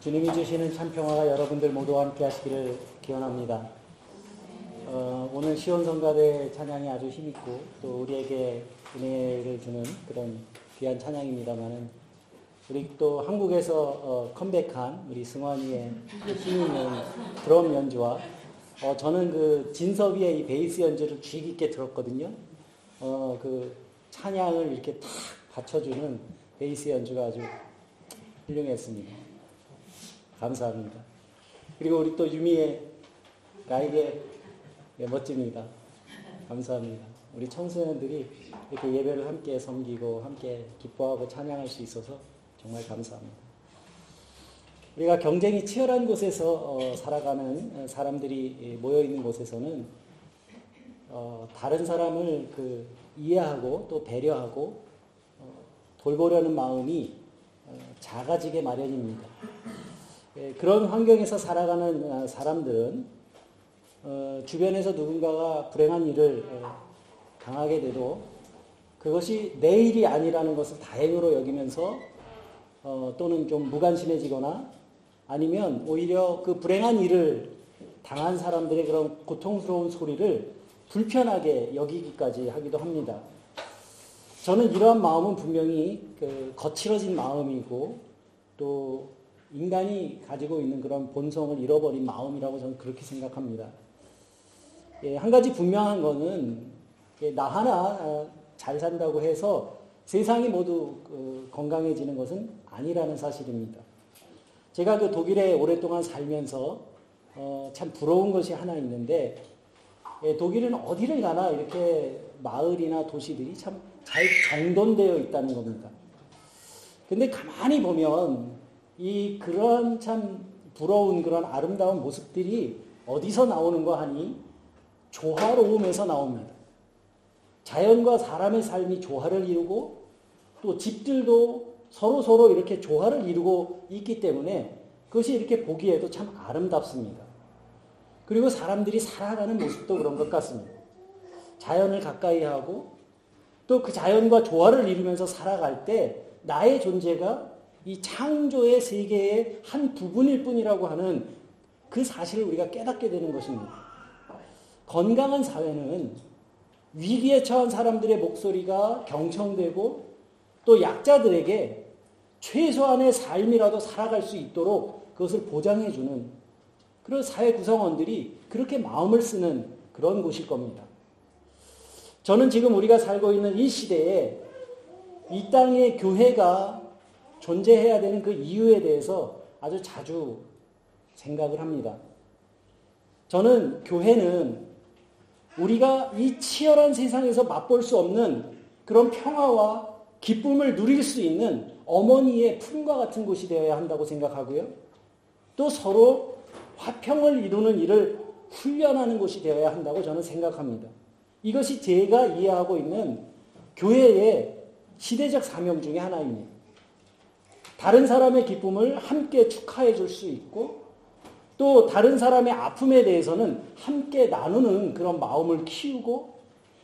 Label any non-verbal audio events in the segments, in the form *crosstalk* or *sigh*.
주님이 주시는 참 평화가 여러분들 모두와 함께 하시기를 기원합니다. 어, 오늘 시온성가대 찬양이 아주 힘있고 또 우리에게 은혜를 주는 그런 귀한 찬양입니다만은 우리 또 한국에서 어, 컴백한 우리 승환이의 힘 있는 드럼 연주와 어, 저는 그 진섭이의 이 베이스 연주를 주의 깊게 들었거든요. 어, 그 찬양을 이렇게 탁 받쳐주는 베이스 연주가 아주 훌륭했습니다. 감사합니다. 그리고 우리 또 유미의 나에게 예, 멋집니다. 감사합니다. 우리 청소년들이 이렇게 예배를 함께 섬기고 함께 기뻐하고 찬양할 수 있어서 정말 감사합니다. 우리가 경쟁이 치열한 곳에서 어, 살아가는 사람들이 모여 있는 곳에서는 어, 다른 사람을 그 이해하고 또 배려하고 어, 돌보려는 마음이 어, 작아지게 마련입니다. 예, 그런 환경에서 살아가는 어, 사람들은 어, 주변에서 누군가가 불행한 일을 어, 당하게 돼도 그것이 내 일이 아니라는 것을 다행으로 여기면서 어, 또는 좀 무관심해지거나 아니면 오히려 그 불행한 일을 당한 사람들의 그런 고통스러운 소리를 불편하게 여기기까지 하기도 합니다. 저는 이러한 마음은 분명히 그 거칠어진 마음이고 또 인간이 가지고 있는 그런 본성을 잃어버린 마음이라고 저는 그렇게 생각합니다. 예, 한 가지 분명한 거는 예, 나 하나 어, 잘 산다고 해서 세상이 모두 그 건강해지는 것은 아니라는 사실입니다. 제가 그 독일에 오랫동안 살면서 어, 참 부러운 것이 하나 있는데 예, 독일은 어디를 가나 이렇게 마을이나 도시들이 참 잘 정돈되어 있다는 겁니다. 근데 가만히 보면 이 그런 참 부러운 그런 아름다운 모습들이 어디서 나오는 거 하니 조화로움에서 나옵니다. 자연과 사람의 삶이 조화를 이루고 또 집들도 서로 서로 이렇게 조화를 이루고 있기 때문에 그것이 이렇게 보기에도 참 아름답습니다. 그리고 사람들이 살아가는 모습도 그런 것 같습니다. 자연을 가까이 하고 또 그 자연과 조화를 이루면서 살아갈 때 나의 존재가 이 창조의 세계의 한 부분일 뿐이라고 하는 그 사실을 우리가 깨닫게 되는 것입니다. 건강한 사회는 위기에 처한 사람들의 목소리가 경청되고 또 약자들에게 최소한의 삶이라도 살아갈 수 있도록 그것을 보장해주는 그런 사회 구성원들이 그렇게 마음을 쓰는 그런 곳일 겁니다. 저는 지금 우리가 살고 있는 이 시대에 이 땅에 교회가 존재해야 되는 그 이유에 대해서 아주 자주 생각을 합니다. 저는 교회는 우리가 이 치열한 세상에서 맛볼 수 없는 그런 평화와 기쁨을 누릴 수 있는 어머니의 품과 같은 곳이 되어야 한다고 생각하고요. 또 서로 화평을 이루는 일을 훈련하는 곳이 되어야 한다고 저는 생각합니다. 이것이 제가 이해하고 있는 교회의 시대적 사명 중의 하나입니다. 다른 사람의 기쁨을 함께 축하해 줄 수 있고 또 다른 사람의 아픔에 대해서는 함께 나누는 그런 마음을 키우고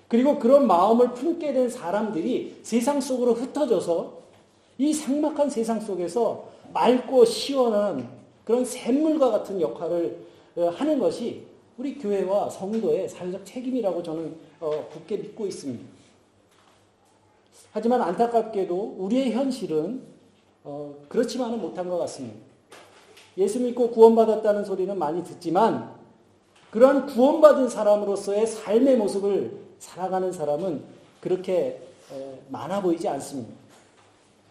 그리고 그런 마음을 품게 된 사람들이 세상 속으로 흩어져서 이 삭막한 세상 속에서 맑고 시원한 그런 샘물과 같은 역할을 어, 하는 것이 우리 교회와 성도의 사회적 책임이라고 저는 어, 굳게 믿고 있습니다. 하지만 안타깝게도 우리의 현실은 어, 그렇지만은 못한 것 같습니다. 예수 믿고 구원받았다는 소리는 많이 듣지만 그러한 구원받은 사람으로서의 삶의 모습을 살아가는 사람은 그렇게 많아 보이지 않습니다.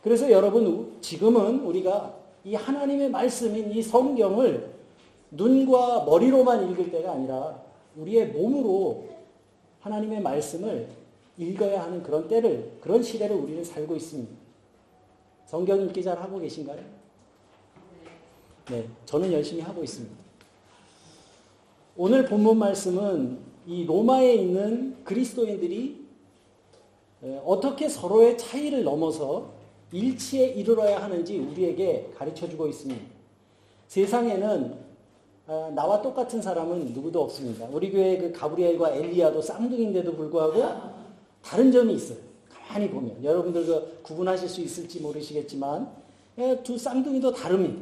그래서 여러분 지금은 우리가 이 하나님의 말씀인 이 성경을 눈과 머리로만 읽을 때가 아니라 우리의 몸으로 하나님의 말씀을 읽어야 하는 그런 때를 그런 시대를 우리는 살고 있습니다. 성경 읽기 잘 하고 계신가요? 네, 저는 열심히 하고 있습니다. 오늘 본문 말씀은 이 로마에 있는 그리스도인들이 어떻게 서로의 차이를 넘어서 일치에 이르러야 하는지 우리에게 가르쳐 주고 있습니다. 세상에는 아, 나와 똑같은 사람은 누구도 없습니다. 우리 교회 그 가브리엘과 엘리야도 쌍둥이인데도 불구하고 다른 점이 있어요. 가만히 보면 여러분들 그 구분하실 수 있을지 모르시겠지만 두 쌍둥이도 다릅니다.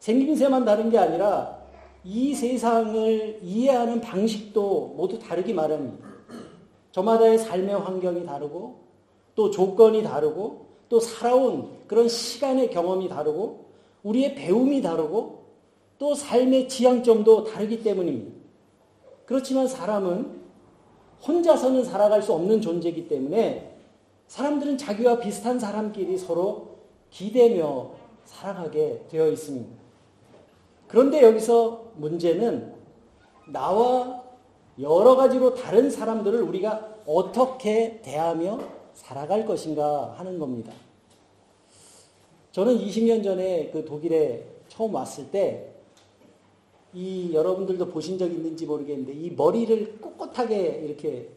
생김새만 다른 게 아니라 이 세상을 이해하는 방식도 모두 다르기 마련입니다. 저마다의 삶의 환경이 다르고 또 조건이 다르고 또 살아온 그런 시간의 경험이 다르고 우리의 배움이 다르고 또 삶의 지향점도 다르기 때문입니다. 그렇지만 사람은 혼자서는 살아갈 수 없는 존재이기 때문에 사람들은 자기와 비슷한 사람끼리 서로 기대며 살아가게 되어 있습니다. 그런데 여기서 문제는 나와 여러 가지로 다른 사람들을 우리가 어떻게 대하며 살아갈 것인가 하는 겁니다. 저는 20년 전에 그 독일에 처음 왔을 때, 이 여러분들도 보신 적 있는지 모르겠는데, 이 머리를 꼿꼿하게 이렇게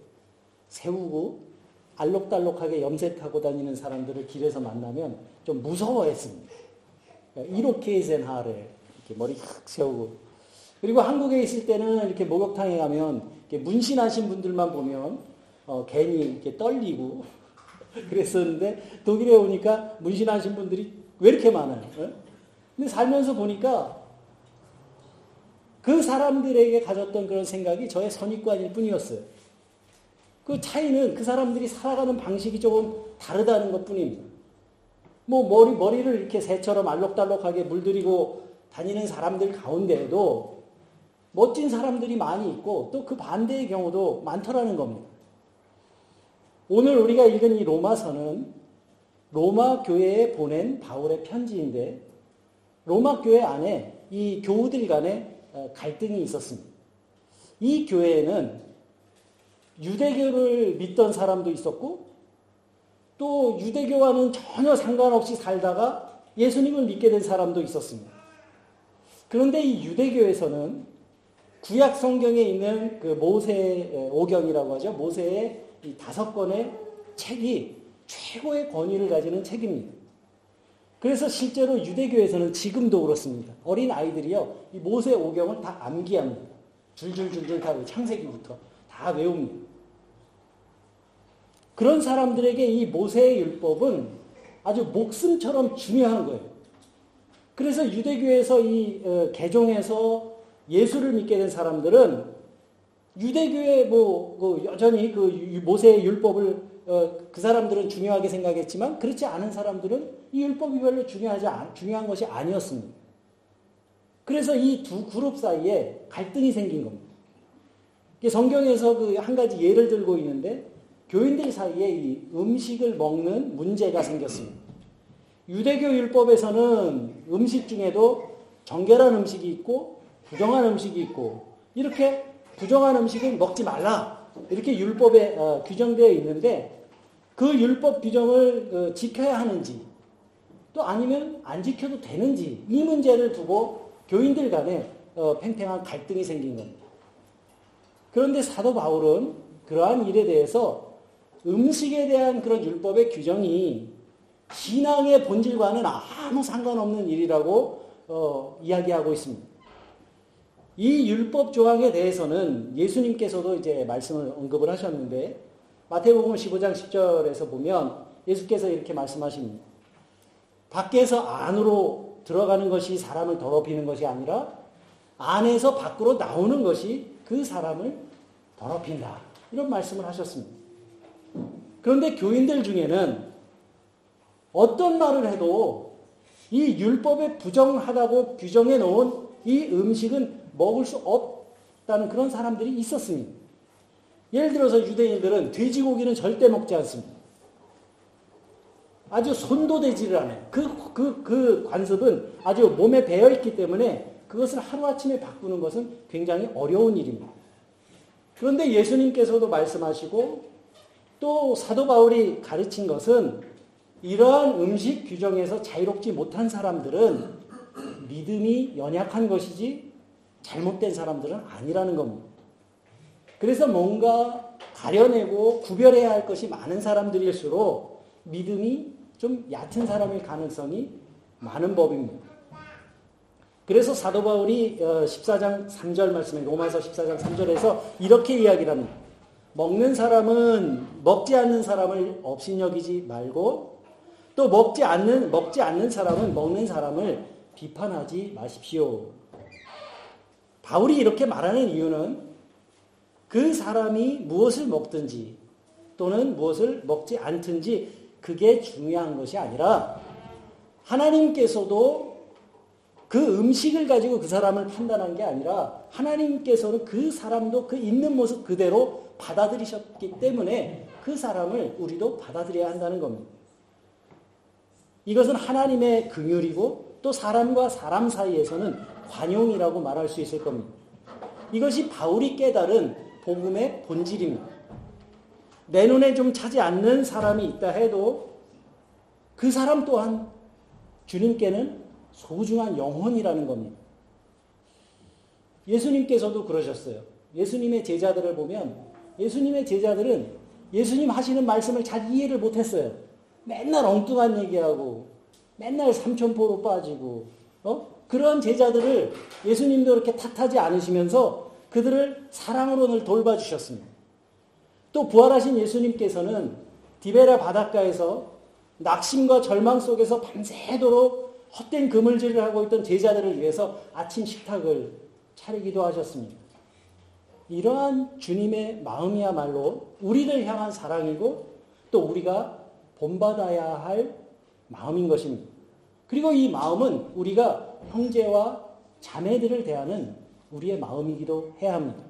세우고 알록달록하게 염색하고 다니는 사람들을 길에서 만나면 좀 무서워했습니다. 이렇게 센하를 이렇게 머리 탁 세우고 그리고 한국에 있을 때는 이렇게 목욕탕에 가면 문신하신 분들만 보면 어, 괜히 이렇게 떨리고 *laughs* 그랬었는데 독일에 오니까 문신하신 분들이 왜 이렇게 많아요? 어? 근데 살면서 보니까 그 사람들에게 가졌던 그런 생각이 저의 선입관일 뿐이었어요. 그 차이는 그 사람들이 살아가는 방식이 조금 다르다는 것 뿐입니다. 뭐 머리, 머리를 이렇게 새처럼 알록달록하게 물들이고 다니는 사람들 가운데에도 멋진 사람들이 많이 있고 또 그 반대의 경우도 많더라는 겁니다. 오늘 우리가 읽은 이 로마서는 로마 교회에 보낸 바울의 편지인데 로마 교회 안에 이 교우들 간에 어, 갈등이 있었습니다. 이 교회에는 유대교를 믿던 사람도 있었고 또 유대교와는 전혀 상관없이 살다가 예수님을 믿게 된 사람도 있었습니다. 그런데 이 유대교에서는 구약 성경에 있는 그 모세 오경이라고 하죠. 모세의 이 다섯 권의 책이 최고의 권위를 가지는 책입니다. 그래서 실제로 유대교에서는 지금도 그렇습니다. 어린 아이들이요, 이 모세 오경을 다 암기합니다. 줄줄줄줄 다 창세기부터 다 외웁니다. 그런 사람들에게 이 모세의 율법은 아주 목숨처럼 중요한 거예요. 그래서 유대교에서 이 어, 개종해서 예수를 믿게 된 사람들은 유대교의 뭐, 그 여전히 그 모세의 율법을 어, 그 사람들은 중요하게 생각했지만 그렇지 않은 사람들은 이 율법이 별로 중요하지 않, 중요한 것이 아니었습니다. 그래서 이 두 그룹 사이에 갈등이 생긴 겁니다. 성경에서 그 한 가지 예를 들고 있는데 교인들 사이에 이 음식을 먹는 문제가 생겼습니다. 유대교 율법에서는 음식 중에도 정결한 음식이 있고 부정한 음식이 있고 이렇게 부정한 음식은 먹지 말라 이렇게 율법에 어, 규정되어 있는데 그 율법 규정을 어, 지켜야 하는지 또 아니면 안 지켜도 되는지 이 문제를 두고 교인들 간에 어, 팽팽한 갈등이 생긴 겁니다. 그런데 사도 바울은 그러한 일에 대해서 음식에 대한 그런 율법의 규정이 신앙의 본질과는 아무 상관없는 일이라고 어, 이야기하고 있습니다. 이 율법 조항에 대해서는 예수님께서도 이제 말씀을 언급을 하셨는데 마태복음 15장 10절에서 보면 예수께서 이렇게 말씀하십니다. 밖에서 안으로 들어가는 것이 사람을 더럽히는 것이 아니라 안에서 밖으로 나오는 것이 그 사람을 더럽힌다. 이런 말씀을 하셨습니다. 그런데 교인들 중에는 어떤 말을 해도 이 율법에 부정하다고 규정해 놓은 이 음식은 먹을 수 없다는 그런 사람들이 있었습니다. 예를 들어서 유대인들은 돼지고기는 절대 먹지 않습니다. 아주 손도 대지를 하는 그, 그, 그 관습은 아주 몸에 배어있기 때문에 그것을 하루아침에 바꾸는 것은 굉장히 어려운 일입니다. 그런데 예수님께서도 말씀하시고 또 사도 바울이 가르친 것은 이러한 음식 규정에서 자유롭지 못한 사람들은 믿음이 연약한 것이지 잘못된 사람들은 아니라는 겁니다. 그래서 뭔가 가려내고 구별해야 할 것이 많은 사람들일수록 믿음이 좀 얕은 사람일 가능성이 많은 법입니다. 그래서 사도 바울이 14장 어, 3절 말씀에 로마서 14장 3절에서 이렇게 이야기를 합니다. 먹는 사람은 먹지 않는 사람을 업신여기지 말고 또 먹지 않는 먹지 않는 사람은 먹는 사람을 비판하지 마십시오. 바울이 이렇게 말하는 이유는 그 사람이 무엇을 먹든지 또는 무엇을 먹지 않든지 그게 중요한 것이 아니라 하나님께서도 그 음식을 가지고 그 사람을 판단한 게 아니라 하나님께서는 그 사람도 그 있는 모습 그대로 받아들이셨기 때문에 그 사람을 우리도 받아들여야 한다는 겁니다. 이것은 하나님의 긍휼이고 또 사람과 사람 사이에서는 관용이라고 말할 수 있을 겁니다. 이것이 바울이 깨달은 복음의 본질입니다. 내 눈에 좀 차지 않는 사람이 있다 해도 그 사람 또한 주님께는 소중한 영혼이라는 겁니다. 예수님께서도 그러셨어요. 예수님의 제자들을 보면 예수님의 제자들은 예수님 하시는 말씀을 잘 이해를 못했어요. 맨날 엉뚱한 얘기하고 맨날 삼천포로 빠지고 어? 그런 제자들을 예수님도 이렇게 탓하지 않으시면서 그들을 사랑으로 늘 돌봐주셨습니다. 또 부활하신 예수님께서는 디베라 바닷가에서 낙심과 절망 속에서 밤새도록 헛된 그물질을 하고 있던 제자들을 위해서 아침 식탁을 차리기도 하셨습니다. 이러한 주님의 마음이야말로 우리를 향한 사랑이고 또 우리가 본받아야 할 마음인 것입니다. 그리고 이 마음은 우리가 형제와 자매들을 대하는 우리의 마음이기도 해야 합니다.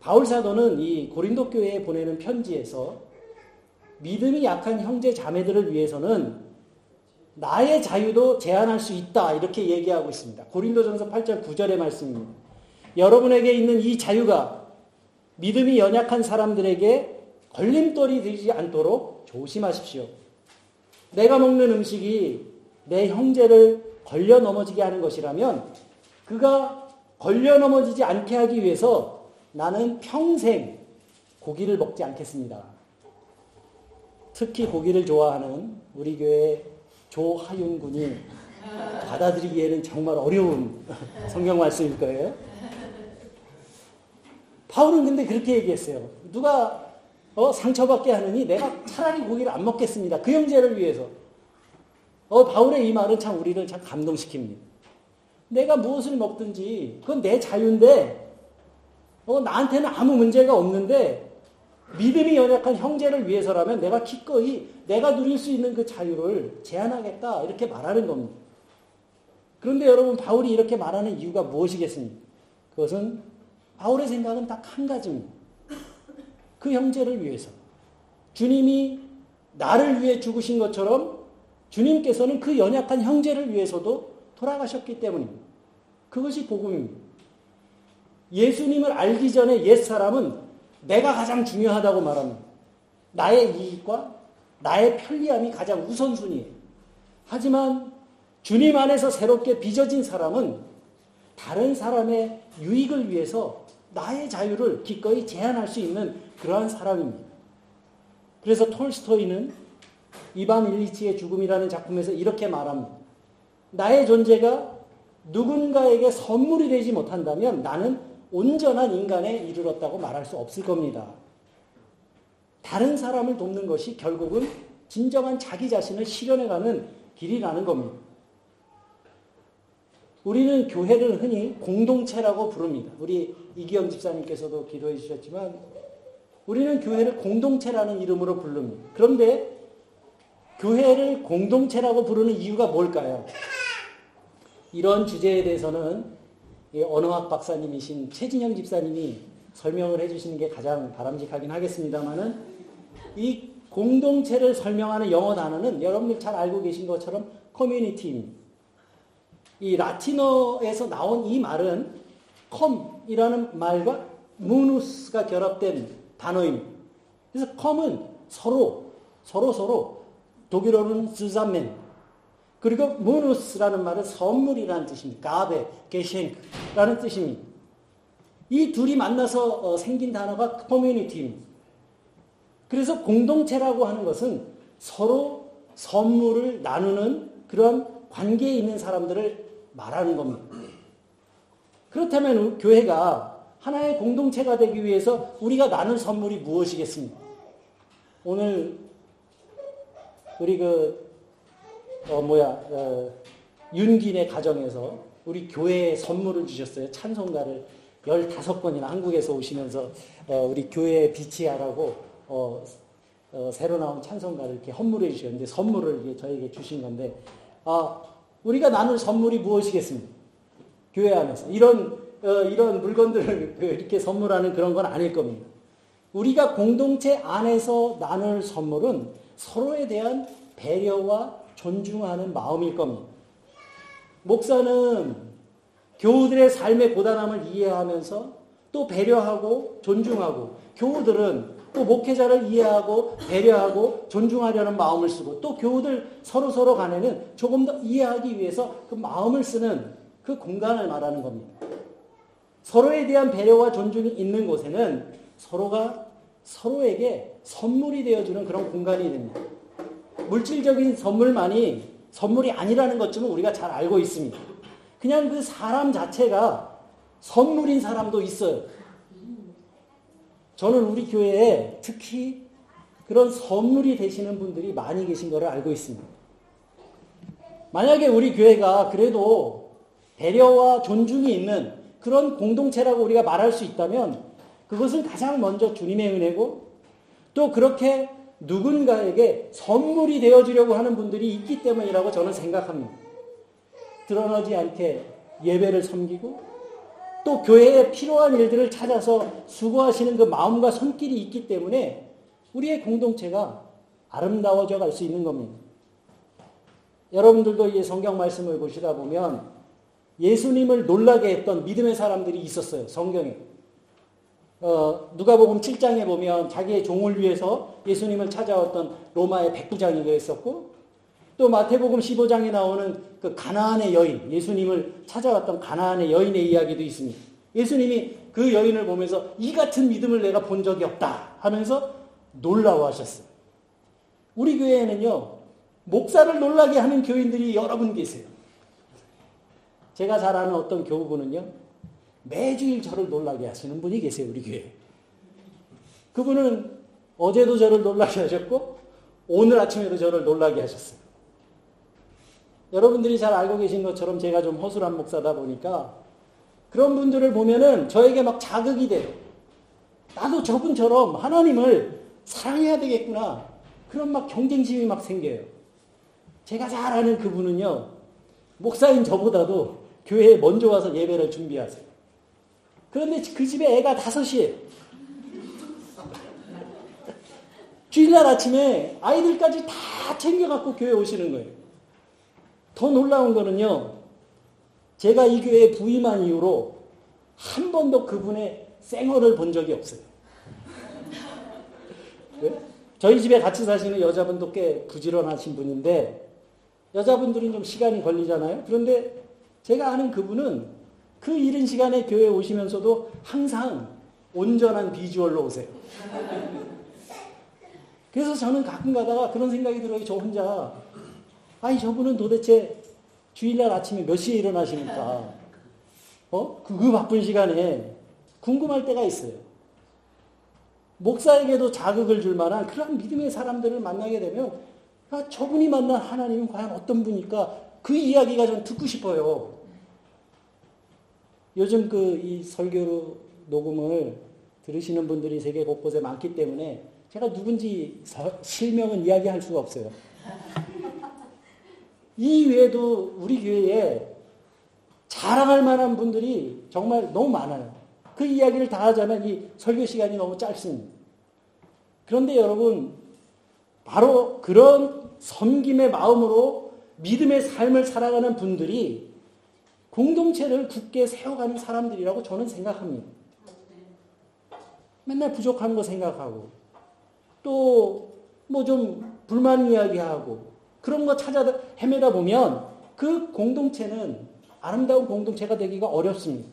바울 사도는 이 고린도 교회에 보내는 편지에서 믿음이 약한 형제 자매들을 위해서는 나의 자유도 제한할 수 있다 이렇게 얘기하고 있습니다. 고린도전서 8절 9절의 말씀입니다. 여러분에게 있는 이 자유가 믿음이 연약한 사람들에게 걸림돌이 되지 않도록 조심하십시오. 내가 먹는 음식이 내 형제를 걸려 넘어지게 하는 것이라면 그가 걸려 넘어지지 않게 하기 위해서 나는 평생 고기를 먹지 않겠습니다. 특히 고기를 좋아하는 우리 교회 조하윤 군이 받아들이기에는 정말 어려운 성경 말씀일 거예요. 바울은 근데 그렇게 얘기했어요. 누가 어, 상처받게 하느니 내가 차라리 고기를 안 먹겠습니다. 그 형제를 위해서. 어, 바울의 이 말은 참 우리를 참 감동시킵니다. 내가 무엇을 먹든지 그건 내 자유인데 어, 나한테는 아무 문제가 없는데 믿음이 연약한 형제를 위해서라면 내가 기꺼이 내가 누릴 수 있는 그 자유를 제한하겠다 이렇게 말하는 겁니다. 그런데 여러분 바울이 이렇게 말하는 이유가 무엇이겠습니까? 그것은 바울의 생각은 딱 한 가지입니다. 그 형제를 위해서 주님이 나를 위해 죽으신 것처럼 주님께서는 그 연약한 형제를 위해서도 돌아가셨기 때문입니다. 그것이 복음입니다. 예수님을 알기 전에 옛 사람은 내가 가장 중요하다고 말합니다. 나의 이익과 나의 편리함이 가장 우선순위예요. 하지만 주님 안에서 새롭게 빚어진 사람은 다른 사람의 유익을 위해서 나의 자유를 기꺼이 제한할 수 있는 그러한 사람입니다. 그래서 톨스토이는 이반 일리치의 죽음이라는 작품에서 이렇게 말합니다. 나의 존재가 누군가에게 선물이 되지 못한다면 나는 온전한 인간에 이르렀다고 말할 수 없을 겁니다. 다른 사람을 돕는 것이 결국은 진정한 자기 자신을 실현해가는 길이라는 겁니다. 우리는 교회를 흔히 공동체라고 부릅니다. 우리 이기영 집사님께서도 기도해 주셨지만 우리는 교회를 공동체라는 이름으로 부릅니다. 그런데 교회를 공동체라고 부르는 이유가 뭘까요? 이런 주제에 대해서는 언어학 박사님이신 최진영 집사님이 설명을 해주시는 게 가장 바람직하긴 하겠습니다만은 이 공동체를 설명하는 영어 단어는 여러분들 잘 알고 계신 것처럼 커뮤니티입니다. 이 라틴어에서 나온 이 말은 컴이라는 말과 무누스가 결합된 단어입니다. 그래서 컴은 서로, 서로 서로 독일어는 즈자멘 그리고 무누스라는 말은 선물이라는 뜻입니다. 가베, 게셴크라는 뜻입니다. 이 둘이 만나서 어, 생긴 단어가 커뮤니티입니다. 그래서 공동체라고 하는 것은 서로 선물을 나누는 그런 관계에 있는 사람들을 말하는 겁니다. 그렇다면 교회가 하나의 공동체가 되기 위해서 우리가 나눌 선물이 무엇이겠습니까? 오늘 우리 그, 어, 뭐야, 어, 윤기네 가정에서 우리 교회에 선물을 주셨어요. 찬송가를 15번이나 한국에서 오시면서 어, 우리 교회에 비치하라고 어, 어, 새로 나온 찬송가를 이렇게 헌물해 주셨는데 선물을 저에게 주신 건데 아, 우리가 나눌 선물이 무엇이겠습니까? 교회 안에서 이런 어, 이런 물건들을 *laughs* 그 이렇게 선물하는 그런 건 아닐 겁니다. 우리가 공동체 안에서 나눌 선물은 서로에 대한 배려와 존중하는 마음일 겁니다. 목사는 교우들의 삶의 고단함을 이해하면서 또 배려하고 존중하고 교우들은 또 목회자를 이해하고 배려하고 존중하려는 마음을 쓰고 또 교우들 서로 서로 간에는 조금 더 이해하기 위해서 그 마음을 쓰는 그 공간을 말하는 겁니다. 서로에 대한 배려와 존중이 있는 곳에는 서로가 서로에게 선물이 되어주는 그런 공간이 됩니다. 물질적인 선물만이 선물이 아니라는 것쯤은 우리가 잘 알고 있습니다. 그냥 그 사람 자체가 선물인 사람도 있어요. 저는 우리 교회에 특히 그런 선물이 되시는 분들이 많이 계신 것을 알고 있습니다. 만약에 우리 교회가 그래도 배려와 존중이 있는 그런 공동체라고 우리가 말할 수 있다면 그것은 가장 먼저 주님의 은혜고 또 그렇게 누군가에게 선물이 되어주려고 하는 분들이 있기 때문이라고 저는 생각합니다. 드러나지 않게 예배를 섬기고 또 교회에 필요한 일들을 찾아서 수고하시는 그 마음과 손길이 있기 때문에 우리의 공동체가 아름다워져 갈 수 있는 겁니다. 여러분들도 이 성경 말씀을 보시다 보면 예수님을 놀라게 했던 믿음의 사람들이 있었어요. 성경에. 어, 누가복음 7장에 보면 자기의 종을 위해서 예수님을 찾아왔던 로마의 백부장이 그랬었고 또 마태복음 15장에 나오는 그 가나안의 여인, 예수님을 찾아왔던 가나안의 여인의 이야기도 있습니다. 예수님이 그 여인을 보면서 이 같은 믿음을 내가 본 적이 없다 하면서 놀라워하셨어요. 우리 교회에는요, 목사를 놀라게 하는 교인들이 여러 분 계세요. 제가 잘 아는 어떤 교우분은요, 매주일 저를 놀라게 하시는 분이 계세요, 우리 교회에. 그분은 어제도 저를 놀라게 하셨고, 오늘 아침에도 저를 놀라게 하셨어요. 여러분들이 잘 알고 계신 것처럼 제가 좀 허술한 목사다 보니까 그런 분들을 보면은 저에게 막 자극이 돼요. 나도 저분처럼 하나님을 사랑해야 되겠구나. 그런 막 경쟁심이 막 생겨요. 제가 잘 아는 그분은요, 목사인 저보다도 교회에 먼저 와서 예배를 준비하세요. 그런데 그 집에 애가 다섯이에요. 주일날 아침에 아이들까지 다 챙겨갖고 교회 오시는 거예요. 더 놀라운 거는요, 제가 이 교회에 부임한 이후로 한 번도 그분의 생얼을 본 적이 없어요. 네? 저희 집에 같이 사시는 여자분도 꽤 부지런하신 분인데, 여자분들은 좀 시간이 걸리잖아요. 그런데 제가 아는 그분은 그 이른 시간에 교회에 오시면서도 항상 온전한 비주얼로 오세요. 그래서 저는 가끔 가다가 그런 생각이 들어요. 저 혼자 아니 저분은 도대체 주일날 아침에 몇 시에 일어나십니까? 어? 그, 그 바쁜 시간에 궁금할 때가 있어요. 목사에게도 자극을 줄 만한 그런 믿음의 사람들을 만나게 되면 아, 저분이 만난 하나님은 과연 어떤 분일까? 그 이야기가 좀 듣고 싶어요. 요즘 그 이 설교 녹음을 들으시는 분들이 세계 곳곳에 많기 때문에 제가 누군지 실명은 이야기할 수가 없어요. 이 외에도 우리 교회에 자랑할 만한 분들이 정말 너무 많아요. 그 이야기를 다 하자면 이 설교 시간이 너무 짧습니다. 그런데 여러분, 바로 그런 섬김의 마음으로 믿음의 삶을 살아가는 분들이 공동체를 굳게 세워가는 사람들이라고 저는 생각합니다. 맨날 부족한 거 생각하고, 또 뭐 좀 불만 이야기하고, 그런 거 찾아 헤매다 보면 그 공동체는 아름다운 공동체가 되기가 어렵습니다.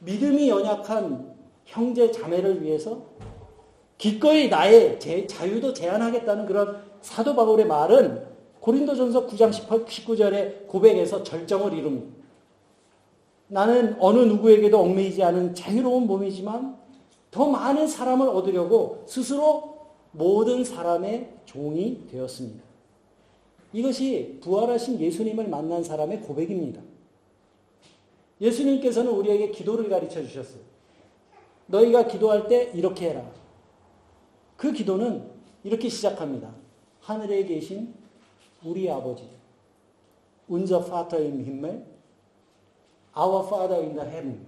믿음이 연약한 형제 자매를 위해서 기꺼이 나의 제, 자유도 제한하겠다는 그런 사도 바울의 말은 고린도전서 9장 18, 19절의 고백에서 절정을 이룹니다. 나는 어느 누구에게도 얽매이지 않은 자유로운 몸이지만 더 많은 사람을 얻으려고 스스로 모든 사람의 종이 되었습니다. 이것이 부활하신 예수님을 만난 사람의 고백입니다. 예수님께서는 우리에게 기도를 가르쳐 주셨어요. 너희가 기도할 때 이렇게 해라. 그 기도는 이렇게 시작합니다. 하늘에 계신 우리 아버지, unser Vater im Himmel, our Father in the heaven.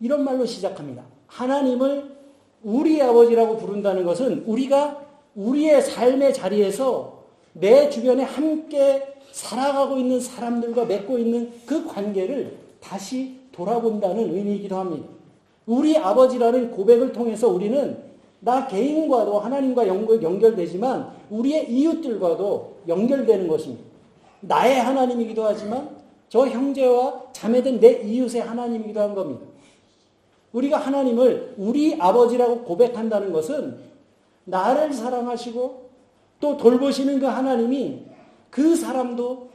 이런 말로 시작합니다. 하나님을 우리 아버지라고 부른다는 것은 우리가 우리의 삶의 자리에서 내 주변에 함께 살아가고 있는 사람들과 맺고 있는 그 관계를 다시 돌아본다는 의미이기도 합니다. 우리 아버지라는 고백을 통해서 우리는 나 개인과도 하나님과 연결되지만 우리의 이웃들과도 연결되는 것입니다. 나의 하나님이기도 하지만 저 형제와 자매된 내 이웃의 하나님이기도 한 겁니다. 우리가 하나님을 우리 아버지라고 고백한다는 것은 나를 사랑하시고 또 돌보시는 그 하나님이 그 사람도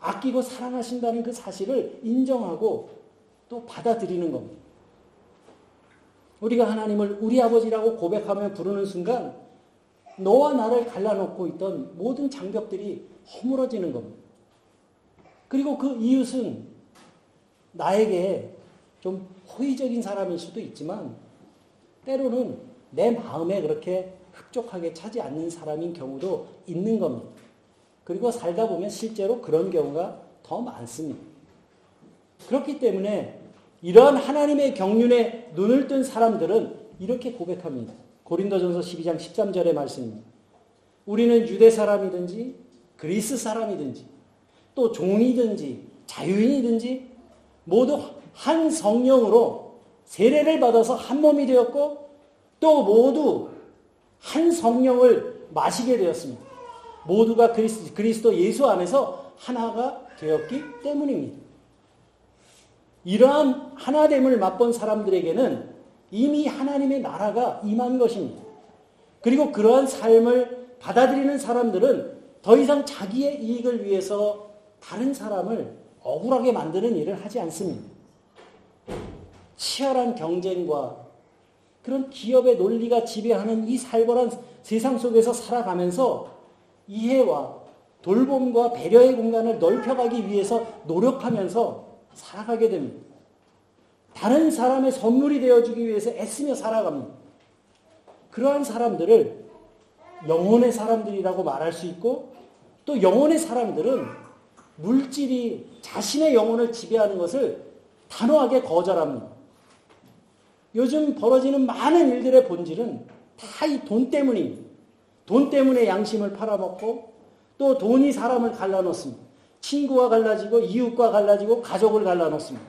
아끼고 사랑하신다는 그 사실을 인정하고 또 받아들이는 겁니다. 우리가 하나님을 우리 아버지라고 고백하며 부르는 순간 너와 나를 갈라놓고 있던 모든 장벽들이 허물어지는 겁니다. 그리고 그 이웃은 나에게 좀 호의적인 사람일 수도 있지만 때로는 내 마음에 그렇게 흡족하게 차지 않는 사람인 경우도 있는 겁니다. 그리고 살다 보면 실제로 그런 경우가 더 많습니다. 그렇기 때문에 이러한 하나님의 경륜에 눈을 뜬 사람들은 이렇게 고백합니다. 고린도전서 12장 13절의 말씀입니다. 우리는 유대 사람이든지 그리스 사람이든지 또 종이든지 자유인이든지 모두 한 성령으로 세례를 받아서 한 몸이 되었고 또 모두 한 성령을 마시게 되었습니다. 모두가 그리스도 예수 안에서 하나가 되었기 때문입니다. 이러한 하나됨을 맛본 사람들에게는 이미 하나님의 나라가 임한 것입니다. 그리고 그러한 삶을 받아들이는 사람들은 더 이상 자기의 이익을 위해서 다른 사람을 억울하게 만드는 일을 하지 않습니다. 치열한 경쟁과 그런 기업의 논리가 지배하는 이 살벌한 세상 속에서 살아가면서 이해와 돌봄과 배려의 공간을 넓혀가기 위해서 노력하면서 살아가게 됩니다. 다른 사람의 선물이 되어주기 위해서 애쓰며 살아갑니다. 그러한 사람들을 영혼의 사람들이라고 말할 수 있고 또 영혼의 사람들은 물질이 자신의 영혼을 지배하는 것을 단호하게 거절합니다. 요즘 벌어지는 많은 일들의 본질은 다 이 돈 때문입니다. 돈 때문에 양심을 팔아먹고 또 돈이 사람을 갈라놓습니다. 친구와 갈라지고 이웃과 갈라지고 가족을 갈라놓습니다.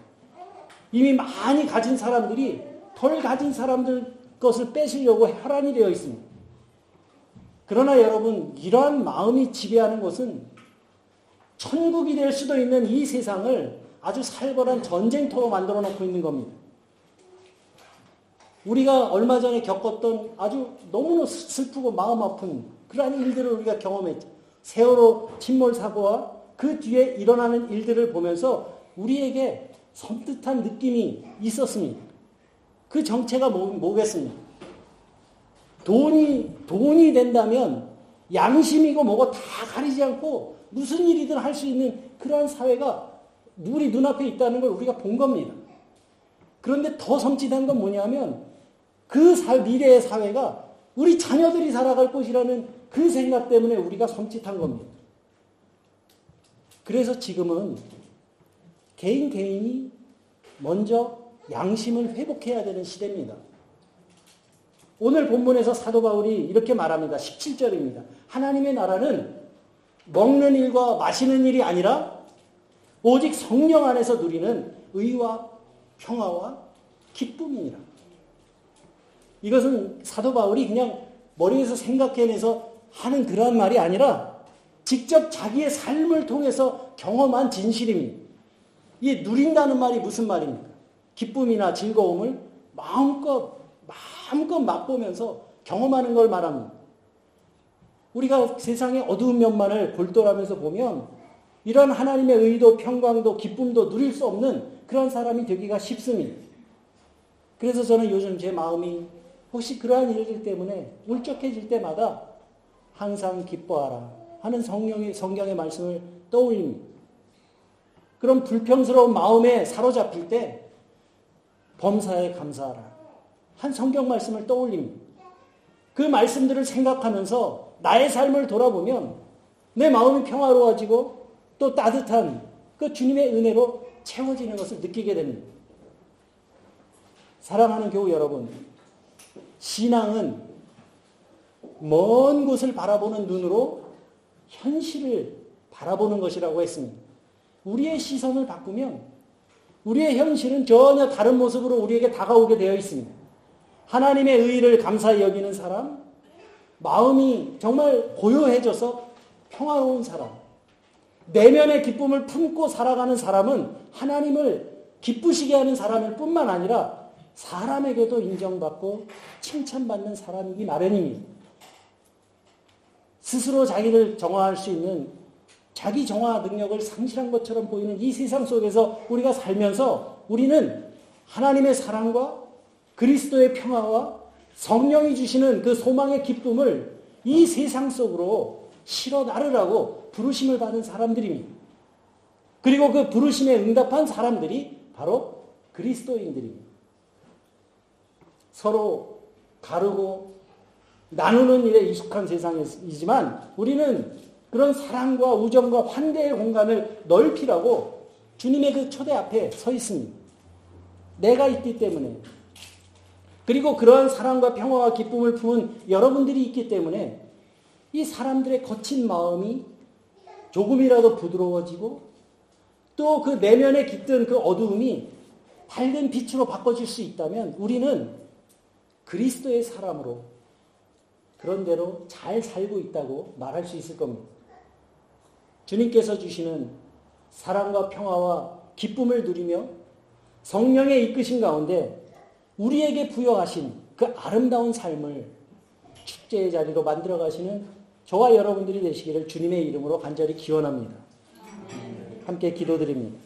이미 많이 가진 사람들이 덜 가진 사람들 것을 뺏으려고 혈안이 되어 있습니다. 그러나 여러분 이러한 마음이 지배하는 것은 천국이 될 수도 있는 이 세상을 아주 살벌한 전쟁터로 만들어 놓고 있는 겁니다. 우리가 얼마 전에 겪었던 아주 너무나 슬프고 마음 아픈 그러한 일들을 우리가 경험했죠. 세월호 침몰 사고와 그 뒤에 일어나는 일들을 보면서 우리에게 섬뜩한 느낌이 있었습니다. 그 정체가 뭐, 겠습니까 돈이, 돈이 된다면 양심이고 뭐고 다 가리지 않고 무슨 일이든 할 수 있는 그러한 사회가 우리 눈앞에 있다는 걸 우리가 본 겁니다. 그런데 더 섬찟한 건 뭐냐면 그 미래의 사회가 우리 자녀들이 살아갈 곳이라는 그 생각 때문에 우리가 섬찟한 겁니다. 그래서 지금은 개인 개인이 먼저 양심을 회복해야 되는 시대입니다. 오늘 본문에서 사도 바울이 이렇게 말합니다. 17절입니다. 하나님의 나라는 먹는 일과 마시는 일이 아니라 오직 성령 안에서 누리는 의와 평화와 기쁨이니라. 이것은 사도 바울이 그냥 머리에서 생각해내서 하는 그러한 말이 아니라 직접 자기의 삶을 통해서 경험한 진실입니다. 이 누린다는 말이 무슨 말입니까? 기쁨이나 즐거움을 마음껏, 마음껏 맛보면서 경험하는 걸 말합니다. 우리가 세상의 어두운 면만을 골똘하면서 보면 이런 하나님의 의도, 평강도, 기쁨도 누릴 수 없는 그런 사람이 되기가 쉽습니다. 그래서 저는 요즘 제 마음이 혹시 그러한 일들 때문에 울적해질 때마다 항상 기뻐하라. 하는 성령의, 성경의 말씀을 떠올립니다. 그런 불평스러운 마음에 사로잡힐 때 범사에 감사하라. 한 성경 말씀을 떠올립니다. 그 말씀들을 생각하면서 나의 삶을 돌아보면 내 마음이 평화로워지고 또 따뜻한 그 주님의 은혜로 채워지는 것을 느끼게 됩니다. 사랑하는 교우 여러분, 신앙은 먼 곳을 바라보는 눈으로 현실을 바라보는 것이라고 했습니다. 우리의 시선을 바꾸면 우리의 현실은 전혀 다른 모습으로 우리에게 다가오게 되어 있습니다. 하나님의 의를 감사히 여기는 사람, 마음이 정말 고요해져서 평화로운 사람, 내면의 기쁨을 품고 살아가는 사람은 하나님을 기쁘시게 하는 사람일 뿐만 아니라 사람에게도 인정받고 칭찬받는 사람이기 마련입니다. 스스로 자기를 정화할 수 있는 자기 정화 능력을 상실한 것처럼 보이는 이 세상 속에서 우리가 살면서 우리는 하나님의 사랑과 그리스도의 평화와 성령이 주시는 그 소망의 기쁨을 이 세상 속으로 실어 나르라고 부르심을 받은 사람들입니다. 그리고 그 부르심에 응답한 사람들이 바로 그리스도인들입니다. 서로 가르고 나누는 일에 익숙한 세상이지만 우리는 그런 사랑과 우정과 환대의 공간을 넓히라고 주님의 그 초대 앞에 서 있습니다. 내가 있기 때문에 그리고 그러한 사랑과 평화와 기쁨을 품은 여러분들이 있기 때문에 이 사람들의 거친 마음이 조금이라도 부드러워지고 또 그 내면에 깃든 그 어두움이 밝은 빛으로 바꿔질 수 있다면 우리는 그리스도의 사람으로 그런 대로 잘 살고 있다고 말할 수 있을 겁니다. 주님께서 주시는 사랑과 평화와 기쁨을 누리며 성령의 이끄신 가운데 우리에게 부여하신 그 아름다운 삶을 축제의 자리로 만들어 가시는 저와 여러분들이 되시기를 주님의 이름으로 간절히 기원합니다. 함께 기도드립니다.